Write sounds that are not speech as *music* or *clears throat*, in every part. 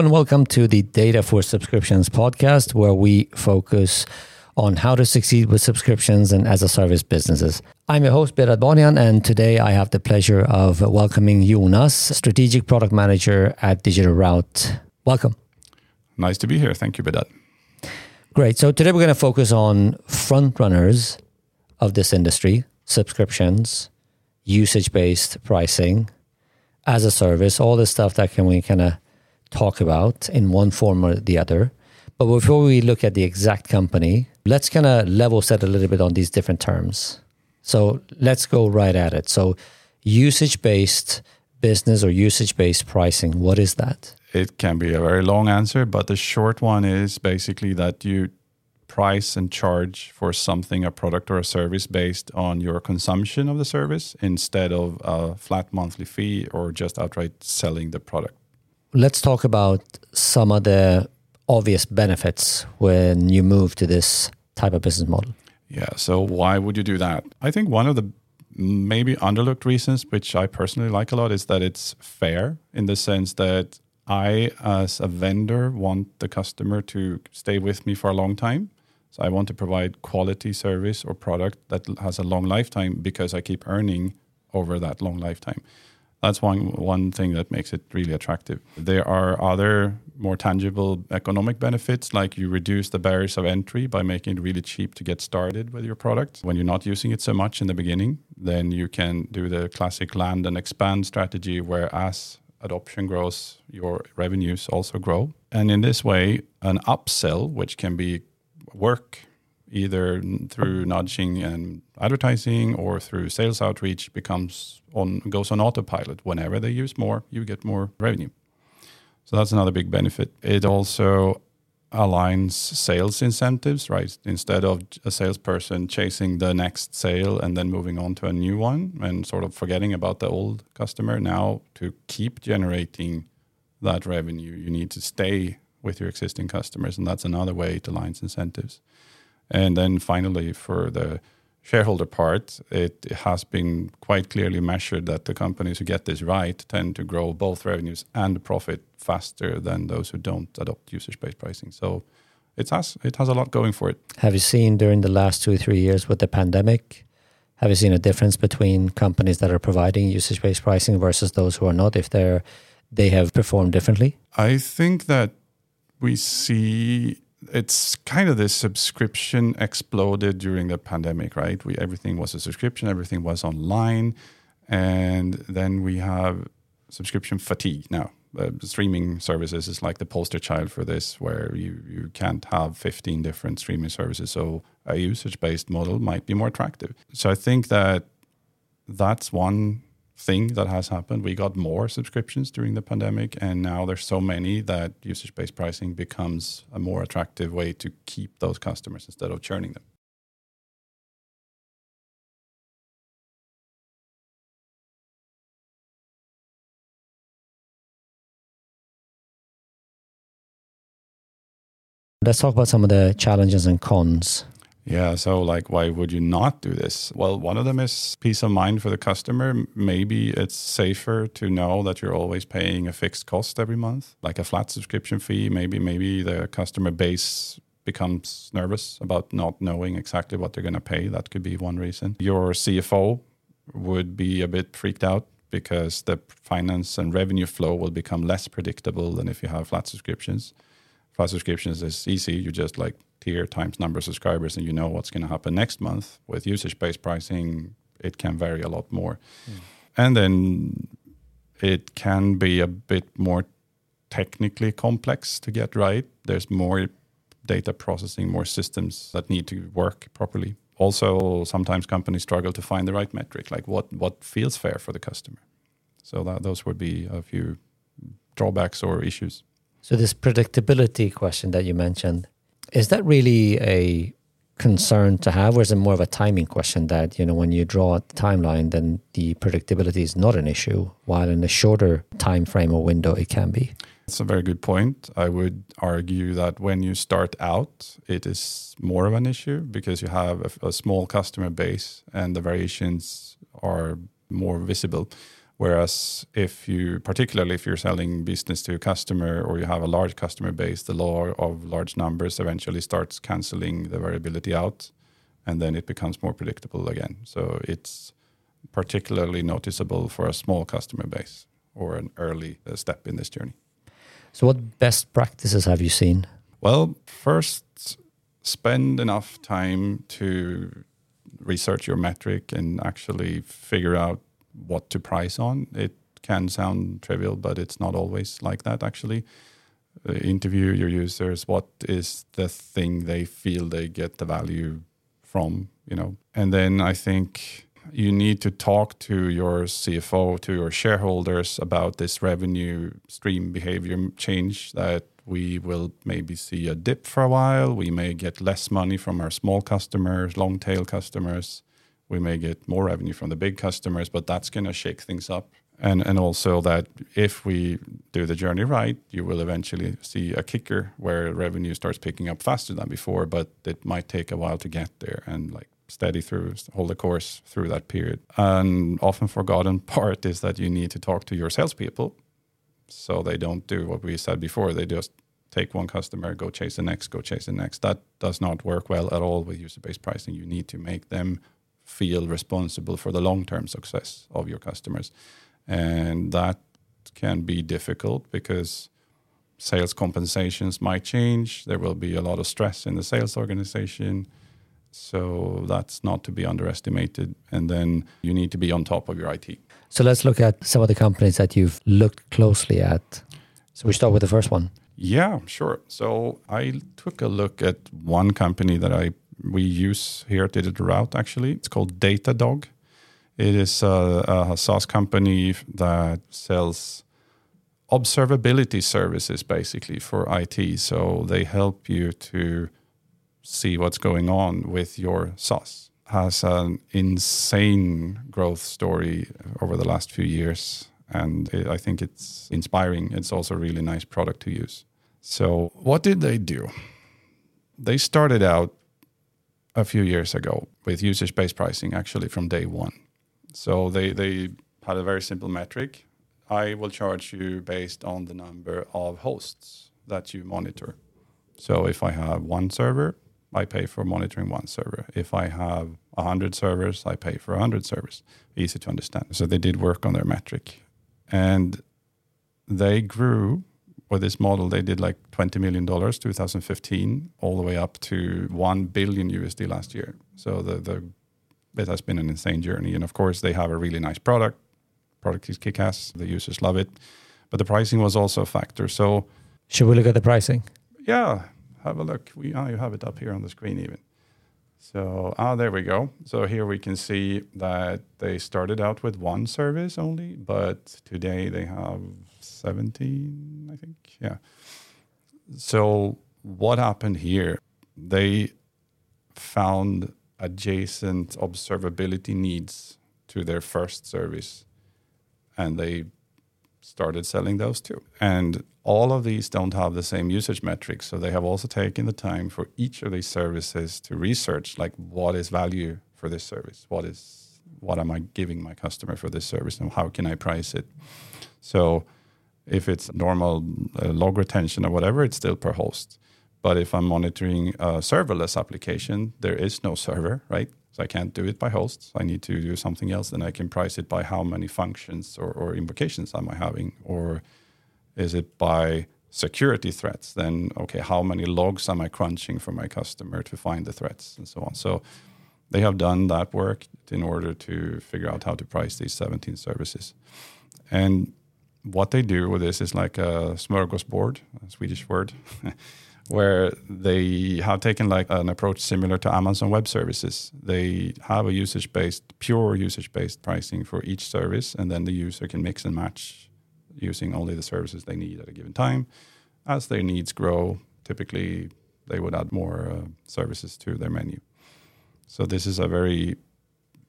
and welcome to the Data for Subscriptions podcast, where we focus on how to succeed with subscriptions and as a service businesses. I'm your host, Behdad Banian, and today I have the pleasure of welcoming Jonas, Strategic Product Manager at DigitalRoute. Welcome. Nice to be here. Thank you, Behdad. Great. So today we're going to focus on front runners of this industry, subscriptions, usage based pricing, as a service, all the stuff that can we kind of talk about in one form or the other. But before we look at the exact company, let's kind of level set a little bit on these different terms. So let's go right at it. So, usage based business or usage based pricing, what is that? It can be a very long answer, but the short one is basically that you price and charge for something, a product or a service based on your consumption of the service instead of a flat monthly fee or just outright selling the product. Let's talk about some of the obvious benefits when you move to this type of business model. Yeah. So, why would you do that? I think one of the maybe underlooked reasons, which I personally like a lot, is that it's fair in the sense that I, as a vendor, want the customer to stay with me for a long time. So I want to provide quality service or product that has a long lifetime because I keep earning over that long lifetime. That's one one thing that makes it really attractive. There are other more tangible economic benefits, like you reduce the barriers of entry by making it really cheap to get started with your product. When you're not using it so much in the beginning, then you can do the classic land and expand strategy, where as adoption grows, your revenues also grow. And in this way, an upsell, which can be work either through nudging and advertising or through sales outreach becomes on goes on autopilot. Whenever they use more you get more revenue. So that's another big benefit. It also aligns sales incentives right? Instead of a salesperson chasing the next sale and then moving on to a new one and sort of forgetting about the old customer now to keep generating that revenue you need to stay with your existing customers, and that's another way to align incentives. And then finally, for the shareholder part, it has been quite clearly measured that the companies who get this right tend to grow both revenues and profit faster than those who don't adopt usage-based pricing. So it has it has a lot going for it. Have you seen during the last two three years with the pandemic? Have you seen a difference between companies that are providing usage-based pricing versus those who are not? If they're they have performed differently? I think that we see it's kind of this subscription exploded during the pandemic, right? We everything was a subscription, everything was online, and then we have subscription fatigue now. Uh, streaming services is like the poster child for this, where you, you can't have 15 different streaming services. So a usage based model might be more attractive. So I think that that's one thing that has happened. We got more subscriptions during the pandemic, and now there's so many that usage based pricing becomes a more attractive way to keep those customers instead of churning them. Let's talk about some of the challenges and cons yeah. So, like, why would you not do this? Well, one of them is peace of mind for the customer. Maybe it's safer to know that you're always paying a fixed cost every month, like a flat subscription fee. Maybe, maybe the customer base becomes nervous about not knowing exactly what they're going to pay. That could be one reason. Your CFO would be a bit freaked out because the finance and revenue flow will become less predictable than if you have flat subscriptions. Flat subscriptions is easy. You just like tier times number of subscribers and you know what's going to happen next month. With usage based pricing, it can vary a lot more. Mm. And then it can be a bit more technically complex to get right. There's more data processing, more systems that need to work properly. Also, sometimes companies struggle to find the right metric, like what, what feels fair for the customer. So that, those would be a few drawbacks or issues. So this predictability question that you mentioned, is that really a concern to have, or is it more of a timing question that, you know, when you draw a timeline, then the predictability is not an issue, while in a shorter time frame or window it can be? That's a very good point. I would argue that when you start out, it is more of an issue because you have a, a small customer base and the variations are more visible. Whereas if you, particularly if you're selling business to a customer or you have a large customer base, the law of large numbers eventually starts canceling the variability out, and then it becomes more predictable again. So it's particularly noticeable for a small customer base or an early step in this journey. So, what best practices have you seen? Well, first, spend enough time to research your metric and actually figure out what to price on. It can sound trivial, but it's not always like that actually. Uh, interview your users. What is the thing they feel they get the value from? You know, and then I think you need to talk to your CFO, to your shareholders about this revenue stream behavior change that we will maybe see a dip for a while. We may get less money from our small customers, long tail customers we may get more revenue from the big customers, but that's going to shake things up. And, and also that if we do the journey right, you will eventually see a kicker where revenue starts picking up faster than before, but it might take a while to get there and like steady through, hold the course through that period. And often forgotten *laughs* part is that you need to talk to your salespeople so they don't do what we said before. They just take one customer, go chase the next, go chase the next. That does not work well at all with user based pricing. You need to make them feel responsible for the long term success of your customers. And that can be difficult because sales compensations might change. There will be a lot of stress in the sales organization. So that's not to be underestimated. And then you need to be on top of your IT. So let's look at some of the companies that you've looked closely at. So we start with the first one. Yeah, sure. So I took a look at one company that I we use here at DigitalRoute actually. It's called Datadog. It is a, a SaaS company that sells observability services basically for IT. So they help you to see what's going on with your SaaS. Has an insane growth story over the last few years, and it, I think it's inspiring. It's also a really nice product to use. So, what did they do? They started out a few years ago with usage based pricing actually from day one. So they, they had a very simple metric. I will charge you based on the number of hosts that you monitor. So if I have one server, I pay for monitoring one server. If I have 100 servers, I pay for 100 servers. Easy to understand. So they did work on their metric. And they grew with this model, they did like $20 million 2015, all the way up to 1 billion USD last year. So the, the it has been an insane journey. And of course, they have a really nice product. Product is kick ass. The users love it. But the pricing was also a factor. So, should we look at the pricing? Yeah, have a look. We oh, you have it up here on the screen even. So ah, there we go. So here we can see that they started out with one service only, but today they have 17, I think. Yeah. So what happened here? They found adjacent observability needs to their first service and they started selling those too. And all of these don't have the same usage metrics. So they have also taken the time for each of these services to research like what is value for this service? What is what am I giving my customer for this service and how can I price it? So if it's normal uh, log retention or whatever, it's still per host. But if I'm monitoring a serverless application, there is no server, right? So I can't do it by hosts. I need to do something else. Then I can price it by how many functions or, or invocations am I having, or is it by security threats? Then okay, how many logs am I crunching for my customer to find the threats and so on. So they have done that work in order to figure out how to price these 17 services. And what they do with this is like a smorgasbord, a Swedish word, *laughs* where they have taken like an approach similar to Amazon Web Services. They have a usage based, pure usage based pricing for each service, and then the user can mix and match using only the services they need at a given time. As their needs grow, typically they would add more uh, services to their menu. So this is a very,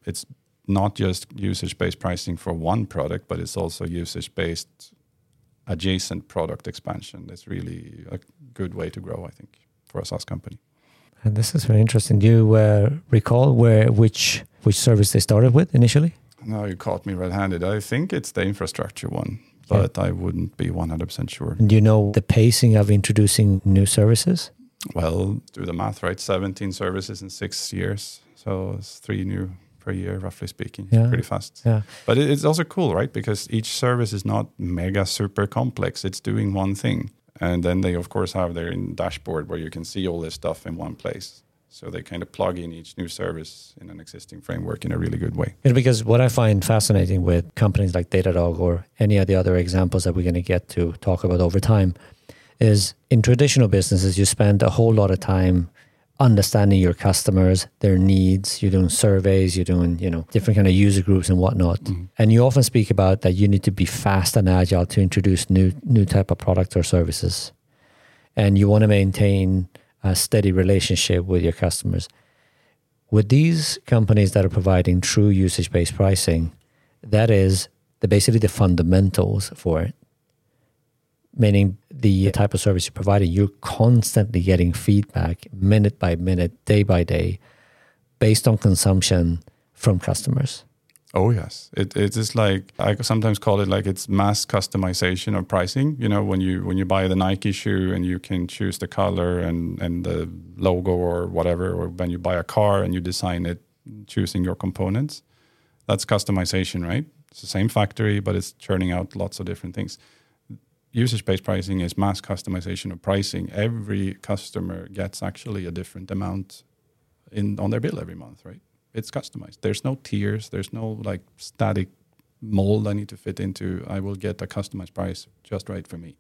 it's not just usage based pricing for one product, but it's also usage based adjacent product expansion. It's really a good way to grow, I think, for a SaaS company. And this is very interesting. Do you uh, recall where which which service they started with initially? No, you caught me red-handed. I think it's the infrastructure one, but I wouldn't be 100% sure. Do you know the pacing of introducing new services? Well, do the math, right? 17 services in six years. So it's three new per year, roughly speaking. Yeah. Pretty fast. Yeah. But it- it's also cool, right? Because each service is not mega super complex. It's doing one thing. And then they, of course, have their in dashboard where you can see all this stuff in one place. So they kind of plug in each new service in an existing framework in a really good way. Know, because what I find fascinating with companies like Datadog or any of the other examples that we're going to get to talk about over time is in traditional businesses, you spend a whole lot of time understanding your customers, their needs. You're doing surveys, you're doing, you know, different kind of user groups and whatnot. Mm-hmm. And you often speak about that you need to be fast and agile to introduce new new type of product or services. And you want to maintain a steady relationship with your customers. With these companies that are providing true usage-based pricing, that is the basically the fundamentals for it meaning the type of service you're providing, you're constantly getting feedback minute by minute, day by day, based on consumption from customers. Oh yes, it it is like I sometimes call it like it's mass customization of pricing. You know, when you when you buy the Nike shoe and you can choose the color and and the logo or whatever, or when you buy a car and you design it choosing your components, that's customization, right? It's the same factory, but it's churning out lots of different things. Usage-based pricing is mass customization of pricing. Every customer gets actually a different amount in on their bill every month, right? It's customized. There's no tiers. There's no like static mold I need to fit into. I will get a customized price just right for me.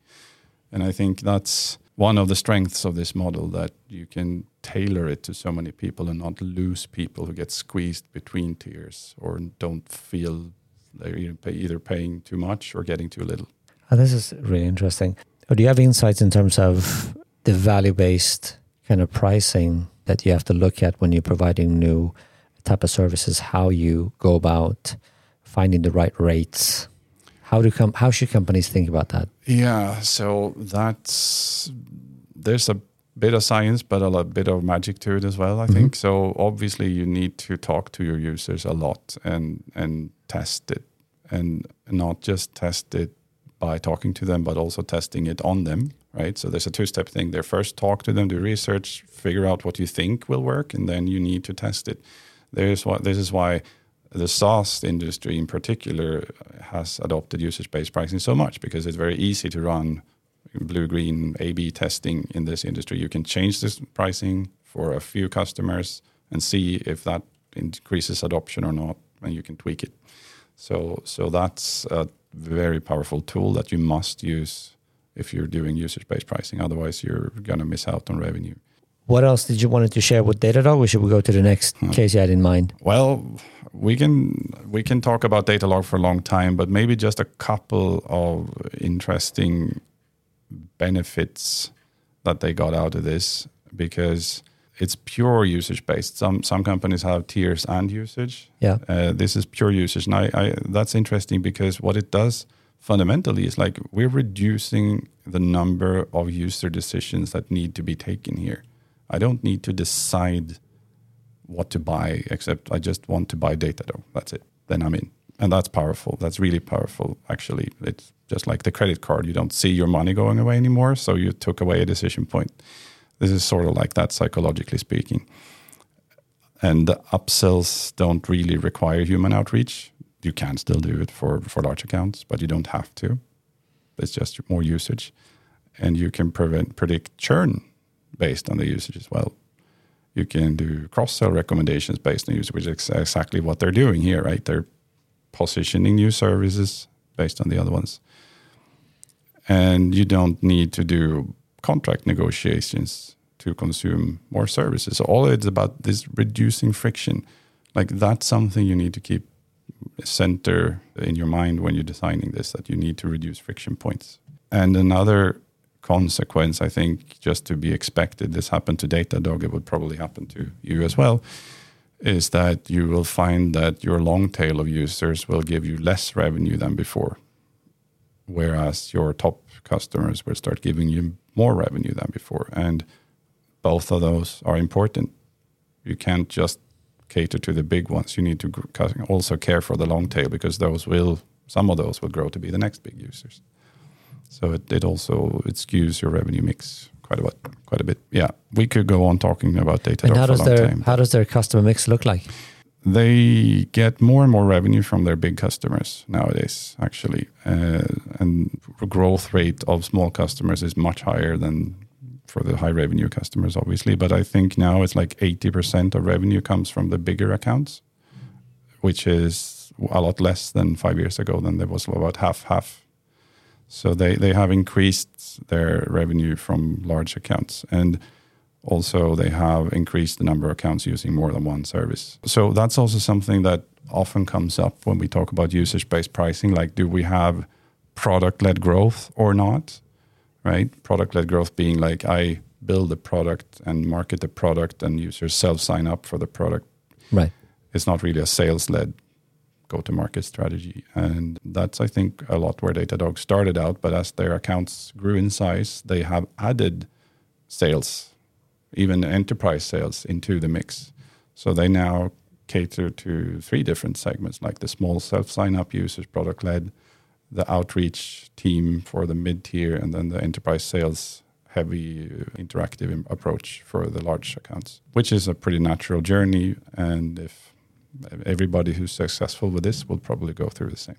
And I think that's one of the strengths of this model that you can tailor it to so many people and not lose people who get squeezed between tiers or don't feel they're either, pay, either paying too much or getting too little. Oh, this is really interesting. Oh, do you have insights in terms of the value based kind of pricing that you have to look at when you're providing new type of services? How you go about finding the right rates? How do com- how should companies think about that? Yeah, so that's there's a bit of science, but a lot, bit of magic to it as well. I think mm-hmm. so. Obviously, you need to talk to your users a lot and and test it, and not just test it by talking to them, but also testing it on them. Right. So there's a two-step thing. There first talk to them, do research, figure out what you think will work, and then you need to test it. There's what this is why the SaaS industry in particular has adopted usage-based pricing so much because it's very easy to run blue-green A/B testing in this industry. You can change this pricing for a few customers and see if that increases adoption or not, and you can tweak it. So, so that's a very powerful tool that you must use if you're doing usage-based pricing. Otherwise, you're gonna miss out on revenue. What else did you wanted to share with Datadog, or should we go to the next hmm. case you had in mind? Well, we can we can talk about Datadog for a long time, but maybe just a couple of interesting benefits that they got out of this because it's pure usage based. Some some companies have tiers and usage. Yeah. Uh, this is pure usage, and I, I that's interesting because what it does fundamentally is like we're reducing the number of user decisions that need to be taken here. I don't need to decide what to buy, except I just want to buy Datadog. That's it. Then I'm in. And that's powerful. That's really powerful, actually. It's just like the credit card. You don't see your money going away anymore, so you took away a decision point. This is sort of like that, psychologically speaking. And the upsells don't really require human outreach. You can still do it for, for large accounts, but you don't have to. It's just more usage. And you can prevent, predict churn based on the usage as well you can do cross sell recommendations based on usage, which is exactly what they're doing here, right? They're positioning new services based on the other ones. And you don't need to do contract negotiations to consume more services. So all it's about is reducing friction. Like that's something you need to keep center in your mind when you're designing this, that you need to reduce friction points. And another consequence, I think, just to be expected, this happened to Datadog, it would probably happen to you as well, is that you will find that your long tail of users will give you less revenue than before, whereas your top customers will start giving you more revenue than before. And both of those are important. You can't just cater to the big ones. You need to also care for the long tail because those will some of those will grow to be the next big users. So it, it also it skews your revenue mix quite a bit. Quite a bit. Yeah, we could go on talking about data. And how does their time. how does their customer mix look like? They get more and more revenue from their big customers nowadays, actually, uh, and growth rate of small customers is much higher than for the high revenue customers, obviously. But I think now it's like eighty percent of revenue comes from the bigger accounts, which is a lot less than five years ago. Then there was about half half so they, they have increased their revenue from large accounts. And also they have increased the number of accounts using more than one service. So that's also something that often comes up when we talk about usage based pricing. Like, do we have product led growth or not? Right? Product led growth being like, I build a product and market the product and users self sign up for the product. Right. It's not really a sales led go to market strategy. And that's, I think, a lot where Datadog started out. But as their accounts grew in size, they have added sales, even enterprise sales, into the mix. So they now cater to three different segments like the small self sign up users, product led, the outreach team for the mid tier, and then the enterprise sales heavy uh, interactive approach for the large accounts, which is a pretty natural journey. And if everybody who's successful with this will probably go through the same.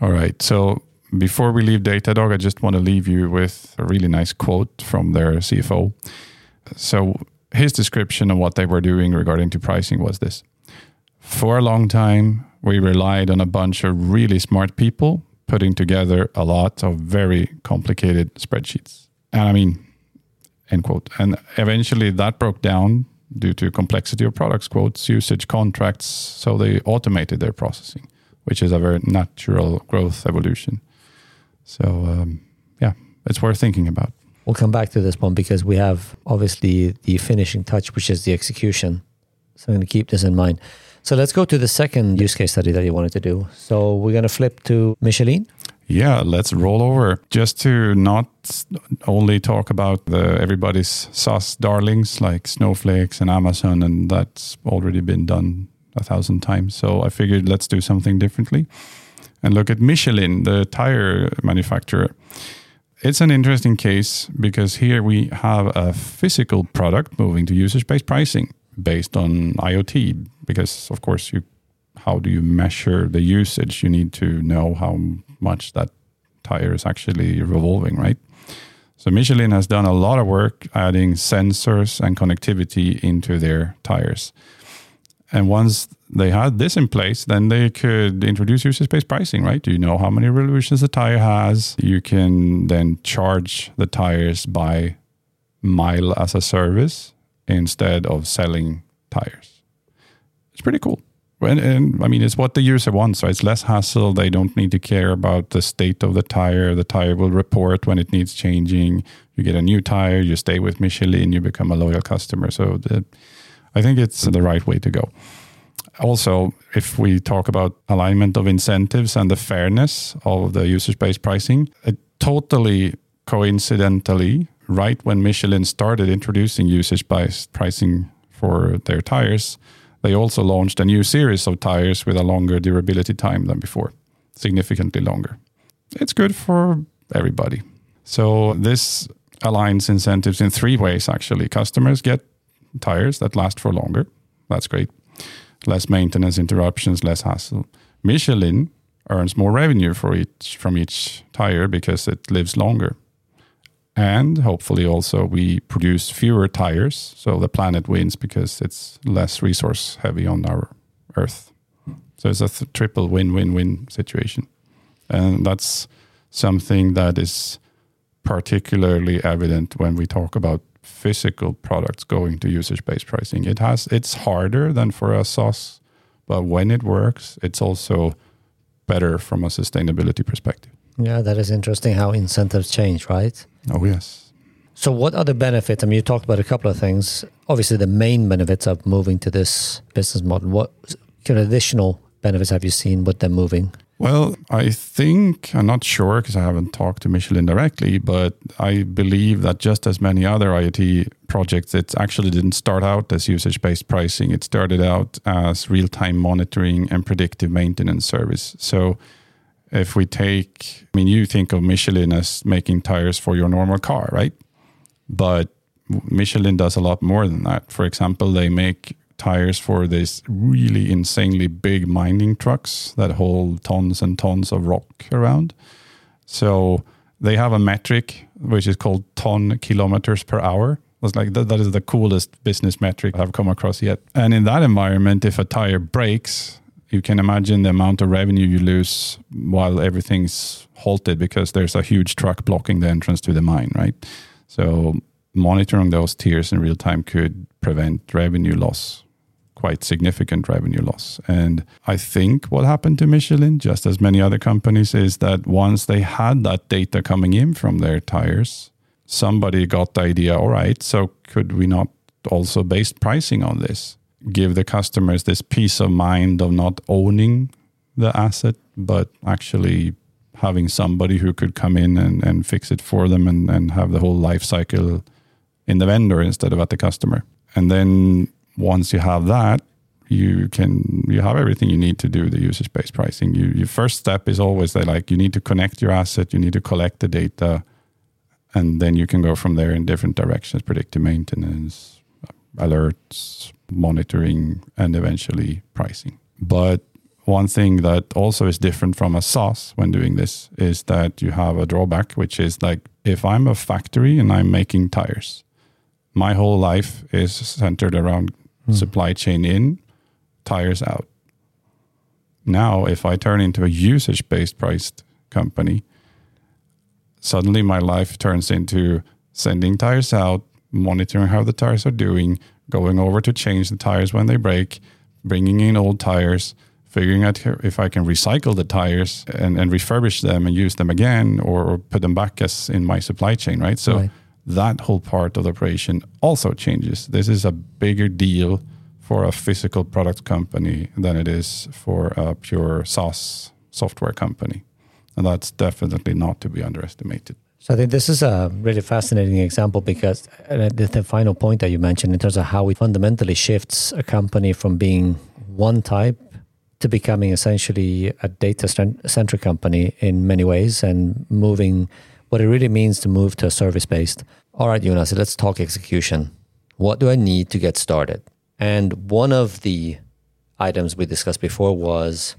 All right. So before we leave Datadog, I just want to leave you with a really nice quote from their CFO. So his description of what they were doing regarding to pricing was this. For a long time, we relied on a bunch of really smart people putting together a lot of very complicated spreadsheets. And I mean, end quote. And eventually that broke down due to complexity of products, quotes, usage contracts. So they automated their processing, which is a very natural growth evolution. So um, yeah, it's worth thinking about. We'll come back to this one because we have obviously the finishing touch, which is the execution. So I'm going to keep this in mind. So let's go to the second use case study that you wanted to do. So we're going to flip to Michelin. Yeah, let's roll over. Just to not only talk about the everybody's SaaS darlings like Snowflakes and Amazon, and that's already been done a thousand times. So I figured let's do something differently and look at Michelin, the tire manufacturer. It's an interesting case because here we have a physical product moving to usage based pricing based on IoT. Because, of course, you how do you measure the usage? You need to know how much that tire is actually revolving, right? So Michelin has done a lot of work adding sensors and connectivity into their tires. And once they had this in place, then they could introduce usage-based pricing, right? Do you know how many revolutions the tire has? You can then charge the tires by mile as a service instead of selling tires. It's pretty cool. And, and, I mean, it's what the user wants, right? It's less hassle. They don't need to care about the state of the tire. The tire will report when it needs changing. You get a new tire, you stay with Michelin, you become a loyal customer. So the, I think it's the right way to go. Also, if we talk about alignment of incentives and the fairness of the usage based pricing, it totally coincidentally, right when Michelin started introducing usage based pricing for their tires, they also launched a new series of tires with a longer durability time than before, significantly longer. It's good for everybody. So this aligns incentives in three ways actually. Customers get tires that last for longer. That's great. Less maintenance interruptions, less hassle. Michelin earns more revenue for each from each tire because it lives longer. And hopefully also we produce fewer tires so the planet wins because it's less resource heavy on our earth. So it's a th- triple win-win-win situation. And that's something that is particularly evident when we talk about physical products going to usage-based pricing it has it's harder than for a SaaS but when it works it's also better from a sustainability perspective yeah, that is interesting how incentives change, right? Oh, yes. So, what other benefits? I mean, you talked about a couple of things. Obviously, the main benefits of moving to this business model. What kind of additional benefits have you seen with them moving? Well, I think, I'm not sure because I haven't talked to Michelin directly, but I believe that just as many other IoT projects, it actually didn't start out as usage based pricing. It started out as real time monitoring and predictive maintenance service. So if we take, I mean, you think of Michelin as making tires for your normal car, right? But Michelin does a lot more than that. For example, they make tires for these really insanely big mining trucks that hold tons and tons of rock around. So they have a metric which is called ton kilometers per hour. It's like that, that is the coolest business metric I've come across yet. And in that environment, if a tire breaks, you can imagine the amount of revenue you lose while everything's halted because there's a huge truck blocking the entrance to the mine, right? So monitoring those tiers in real time could prevent revenue loss quite significant revenue loss. And I think what happened to Michelin, just as many other companies, is that once they had that data coming in from their tires, somebody got the idea all right, so could we not also base pricing on this? Give the customers this peace of mind of not owning the asset, but actually having somebody who could come in and, and fix it for them and, and have the whole life cycle in the vendor instead of at the customer. And then once you have that, you can you have everything you need to do the usage based pricing. You, your first step is always that like you need to connect your asset, you need to collect the data, and then you can go from there in different directions: predictive maintenance, alerts, monitoring, and eventually pricing. But one thing that also is different from a SaaS when doing this is that you have a drawback, which is like if I'm a factory and I'm making tires, my whole life is centered around mm. supply chain in, tires out. Now, if I turn into a usage based priced company, suddenly my life turns into sending tires out, monitoring how the tires are doing, going over to change the tires when they break, bringing in old tires, figuring out if I can recycle the tires and, and refurbish them and use them again or, or put them back as in my supply chain, right? So right that whole part of the operation also changes. This is a bigger deal for a physical product company than it is for a pure SaaS software company. And that's definitely not to be underestimated. So I think this is a really fascinating example because the final point that you mentioned in terms of how it fundamentally shifts a company from being one type to becoming essentially a data centric company in many ways and moving what it really means to move to a service based. All right, Jonas, let's talk execution. What do I need to get started? And one of the items we discussed before was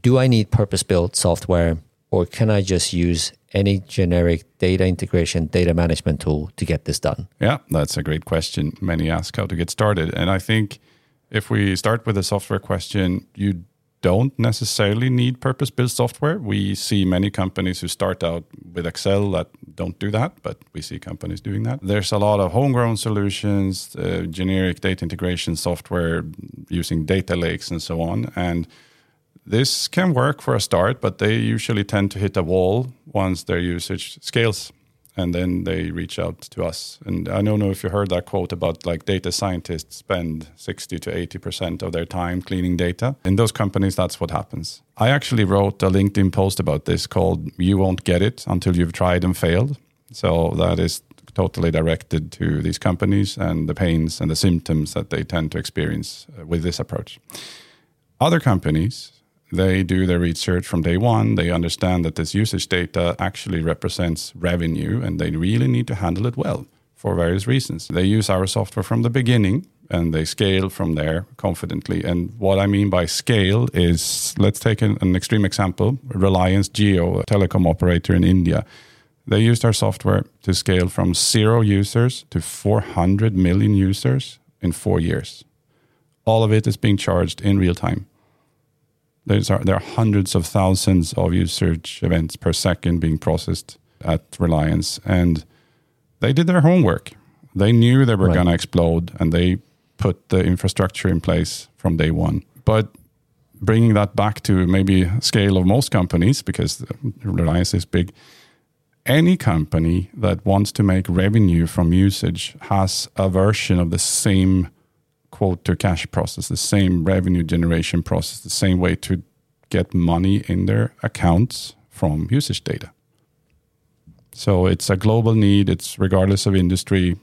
do I need purpose built software or can I just use any generic data integration, data management tool to get this done? Yeah, that's a great question. Many ask how to get started. And I think if we start with a software question, you don't necessarily need purpose built software. We see many companies who start out with Excel that don't do that, but we see companies doing that. There's a lot of homegrown solutions, uh, generic data integration software using data lakes and so on. And this can work for a start, but they usually tend to hit a wall once their usage scales and then they reach out to us. And I don't know if you heard that quote about like data scientists spend 60 to 80% of their time cleaning data. In those companies, that's what happens. I actually wrote a LinkedIn post about this called You Won't Get It Until You've Tried and Failed. So that is totally directed to these companies and the pains and the symptoms that they tend to experience uh, with this approach. Other companies they do their research from day one. They understand that this usage data actually represents revenue and they really need to handle it well for various reasons. They use our software from the beginning and they scale from there confidently. And what I mean by scale is let's take an, an extreme example Reliance Jio, a telecom operator in India. They used our software to scale from zero users to 400 million users in four years. All of it is being charged in real time. There's are, there are hundreds of thousands of usage events per second being processed at Reliance, and they did their homework. They knew they were right. going to explode, and they put the infrastructure in place from day one. But bringing that back to maybe scale of most companies, because Reliance is big, any company that wants to make revenue from usage has a version of the same quote to cash process, the same revenue generation process, the same way to get money in their accounts from usage data. So it's a global need. It's regardless of industry,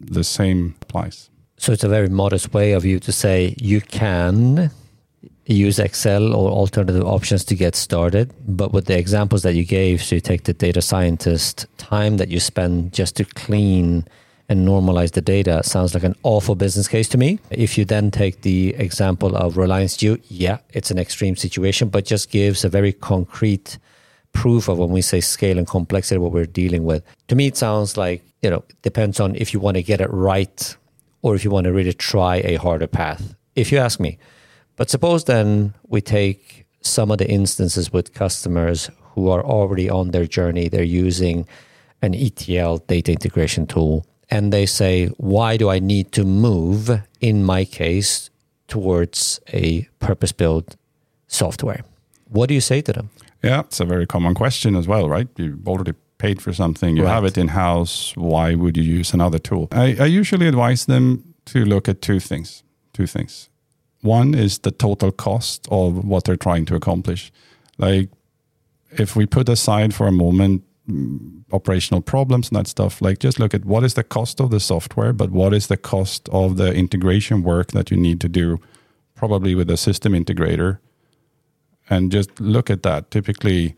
the same applies. So it's a very modest way of you to say you can use Excel or alternative options to get started. But with the examples that you gave, so you take the data scientist time that you spend just to clean and normalize the data sounds like an awful business case to me. If you then take the example of Reliance Jio, yeah, it's an extreme situation, but just gives a very concrete proof of when we say scale and complexity, what we're dealing with. To me, it sounds like, you know, depends on if you want to get it right or if you want to really try a harder path, if you ask me. But suppose then we take some of the instances with customers who are already on their journey, they're using an ETL data integration tool, and they say, Why do I need to move, in my case, towards a purpose built software? What do you say to them? Yeah, it's a very common question as well, right? You've already paid for something, you Right. have it in house. Why would you use another tool? I, I usually advise them to look at two things. Two things. One is the total cost of what they're trying to accomplish. Like, if we put aside for a moment Mm, operational problems and that stuff, like just look at what is the cost of the software, but what is the cost of the integration work that you need to do, probably with a system integrator and just look at that. Typically,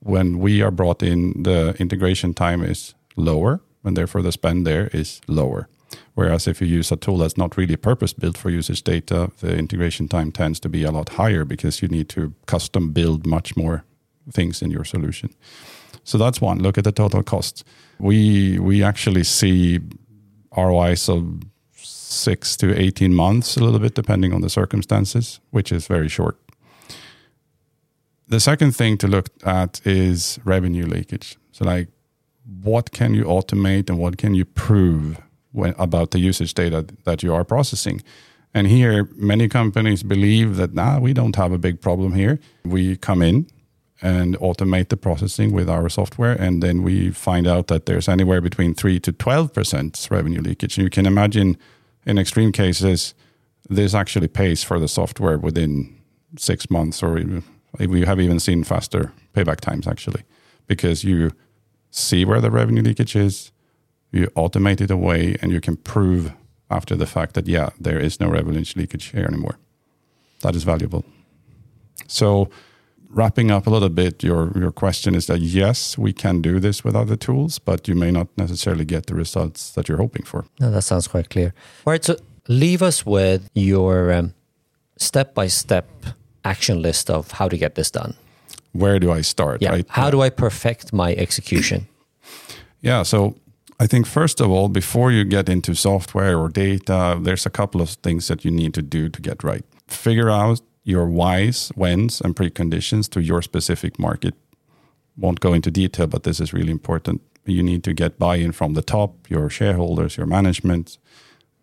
when we are brought in, the integration time is lower, and therefore the spend there is lower. Whereas if you use a tool that's not really purpose built for usage data, the integration time tends to be a lot higher because you need to custom build much more things in your solution. So that's one. Look at the total cost. We we actually see ROIs of six to eighteen months, a little bit depending on the circumstances, which is very short. The second thing to look at is revenue leakage. So, like, what can you automate and what can you prove when, about the usage data that you are processing? And here, many companies believe that, nah, we don't have a big problem here. We come in and automate the processing with our software, and then we find out that there's anywhere between 3 to 12% revenue leakage. And you can imagine in extreme cases, this actually pays for the software within six months, or we have even seen faster payback times actually, because you see where the revenue leakage is, you automate it away, and you can prove after the fact that, yeah, there is no revenue leakage here anymore. That is valuable. So, wrapping up a little bit, your, your question is that yes, we can do this with other tools, but you may not necessarily get the results that you're hoping for. No, that sounds quite clear. All right, so leave us with your step by step action list of how to get this done. Where do I start? Yeah. Right? How do I perfect my execution? *clears throat* Yeah. So I think first of all, before you get into software or data, there's a couple of things that you need to do to get right. Figure out your whys, whens, and preconditions to your specific market. Won't go into detail, but this is really important. You need to get buy in from the top, your shareholders, your management,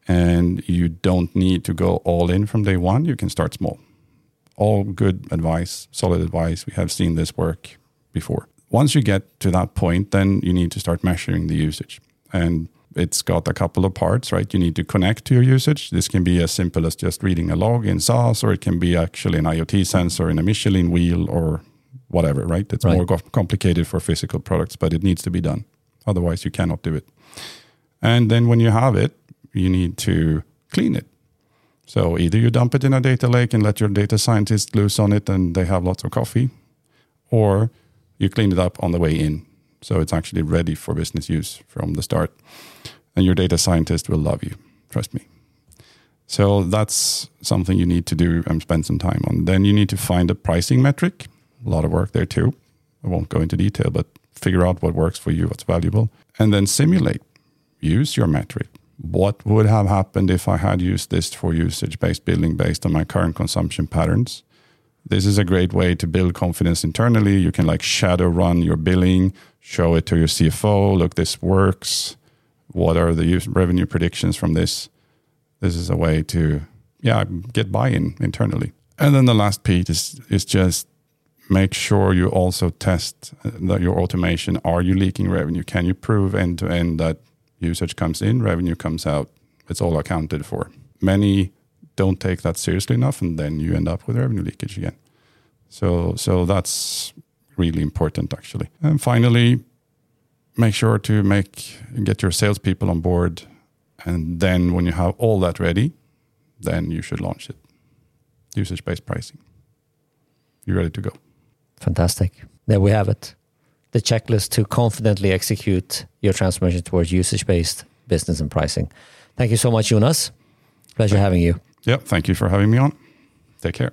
and you don't need to go all in from day one. You can start small. All good advice, solid advice. We have seen this work before once you get to that point, then you need to start measuring the usage. And it's got a couple of parts, right? You need to connect to your usage. This can be as simple as just reading a log in SaaS, or it can be actually an IoT sensor in a Michelin wheel or whatever, right? It's Right. more co- complicated for physical products, but it needs to be done. Otherwise, you cannot do it. And then when you have it, you need to clean it. So either you dump it in a data lake and let your data scientists loose on it and they have lots of coffee, or you clean it up on the way in. So it's actually ready for business use from the start. And your data scientist will love you, trust me. So that's something you need to do and spend some time on. Then you need to find a pricing metric. A lot of work there too. I won't go into detail, but figure out what works for you, what's valuable, and then simulate. Use your metric. What would have happened if I had used this for usage based billing based on my current consumption patterns? This is a great way to build confidence internally. You can like shadow run your billing, show it to your CFO. Look, this works. What are the revenue predictions from this? This is a way to, yeah, get buy-in internally. And then the last piece is is just make sure you also test uh, that your automation. Are you leaking revenue? Can you prove end to end that usage comes in, revenue comes out? It's all accounted for. Many don't take that seriously enough, and then you end up with revenue leakage again. So so that's really important actually. And finally, make sure to make get your salespeople on board, and then when you have all that ready, then you should launch it. Usage based pricing. You're ready to go. Fantastic. There we have it. The checklist to confidently execute your transformation towards usage based business and pricing. Thank you so much, Jonas. Pleasure having you. Yep. Thank you for having me on. Take care.